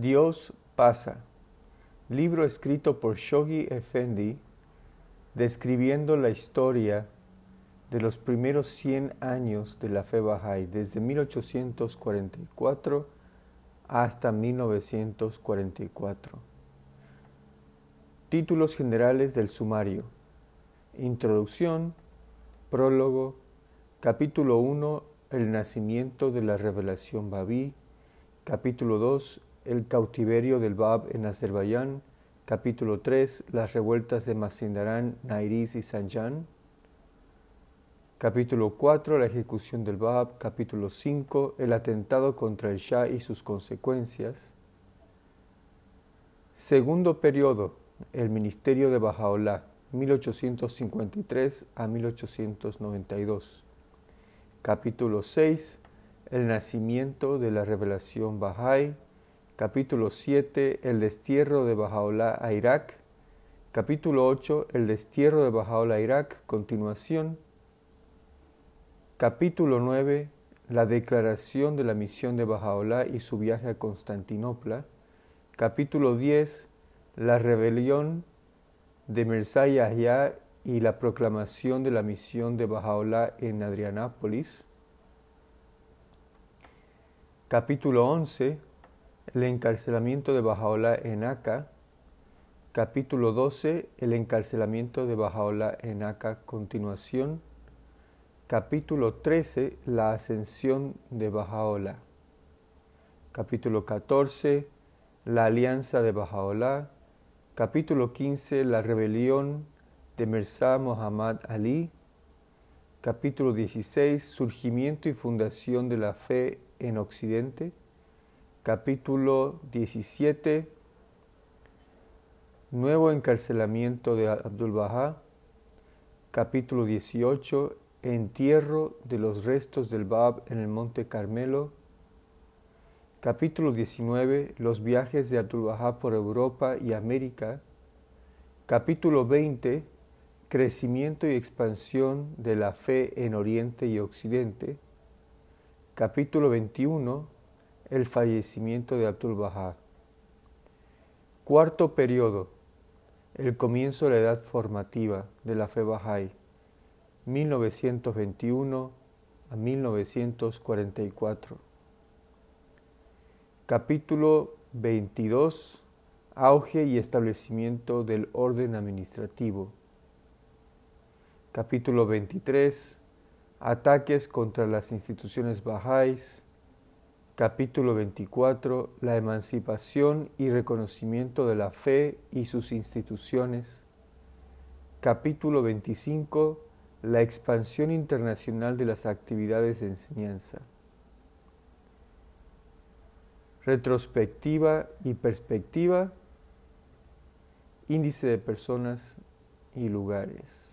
Dios pasa. Libro escrito por Shogi Effendi describiendo la historia de los primeros 100 años de la fe Bahá'í, desde 1844 hasta 1944. Títulos generales del sumario. Introducción, prólogo, capítulo 1, el nacimiento de la revelación Babí, capítulo 2, el cautiverio del Bab en Azerbaiyán, capítulo 3, las revueltas de Mazindarán, Nairis y Sanjan, capítulo 4, la ejecución del Bab, capítulo 5, el atentado contra el Shah y sus consecuencias, segundo periodo, el ministerio de Bajaola, 1853 a 1892, capítulo 6, el nacimiento de la revelación Bahá'í, Capítulo 7, el destierro de Bajaola a Irak. Capítulo 8, el destierro de Bajaola a Irak, continuación. Capítulo 9, la declaración de la misión de Bajaola y su viaje a Constantinopla. Capítulo 10, la rebelión de Mirza Yahya y la proclamación de la misión de Bajaola en Adrianápolis. Capítulo 11, el encarcelamiento de Bajaola en Aca. Capítulo 12. El encarcelamiento de Bajaola en Aca. Continuación. Capítulo 13. La ascensión de Bajaola. Capítulo 14. La alianza de Bajaola. Capítulo 15. La rebelión de Mirza Muhammad Ali. Capítulo 16. Surgimiento y fundación de la fe en Occidente capítulo 17, nuevo encarcelamiento de Abdul Baha, capítulo 18, entierro de los restos del Bab en el Monte Carmelo, capítulo 19, los viajes de Abdul Baha por Europa y América, capítulo 20, crecimiento y expansión de la fe en Oriente y Occidente, capítulo 21, el fallecimiento de Abdul Baha. Cuarto periodo, el comienzo de la edad formativa de la fe Bahá'í, 1921 a 1944. Capítulo 22, auge y establecimiento del orden administrativo. Capítulo 23, ataques contra las instituciones Bahá'ís Capítulo 24. La emancipación y reconocimiento de la fe y sus instituciones. Capítulo 25. La expansión internacional de las actividades de enseñanza. Retrospectiva y perspectiva. Índice de personas y lugares.